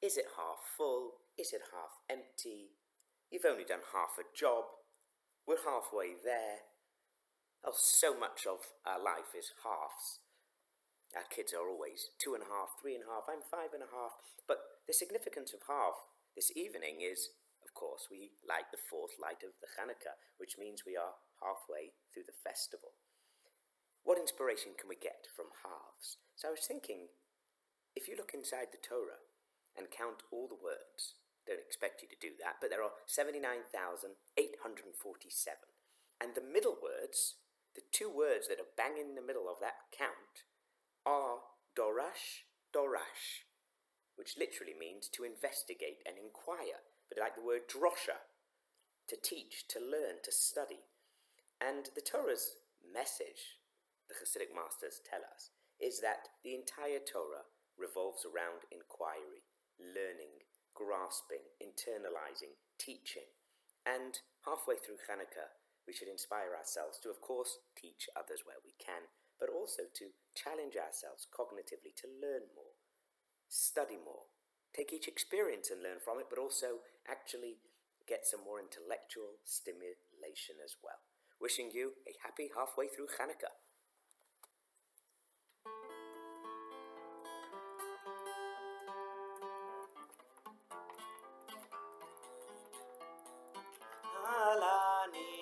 Is it half full? Is it half empty? You've only done half a job. We're halfway there. Oh, so much of our life is halves. Our kids are always two and a half, three and a half, I'm five and a half. But the significance of half this evening is, of course, we light the fourth light of the Hanukkah, which means we are halfway through the festival. What inspiration can we get from halves? So I was thinking, if you look inside the Torah and count all the words, don't expect you to do that, but there are 79,847. And the middle words, the two words that are bang in the middle of that count, are Dorash, Dorash, which literally means to investigate and inquire, but like the word drosha, to teach, to learn, to study. And the Torah's message, the Hasidic masters tell us, is that the entire Torah revolves around inquiry, learning, grasping, internalizing, teaching. And halfway through Hanukkah, we should inspire ourselves to, of course, teach others where we can, but also to challenge ourselves cognitively to learn more, study more, take each experience and learn from it, but also actually get some more intellectual stimulation as well. Wishing you a happy halfway through Hanukkah.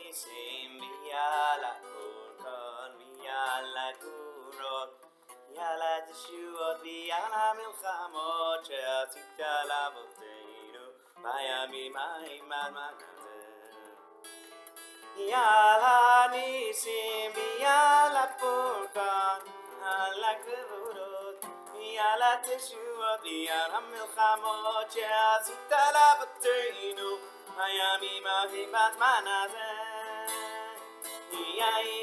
Yala Kurkon, Yala Kurot, Yala Teshuot, Yala Milchamot, Sheatik Yala Moteinu, Miami, Maiman, Makate. Yala Nisim, Yala Kurkon, Yala Kurot, Yala Teshuot, Yala Milchamot, Sheatik Yala Moteinu, Miami, Maiman, Manazet. Yay.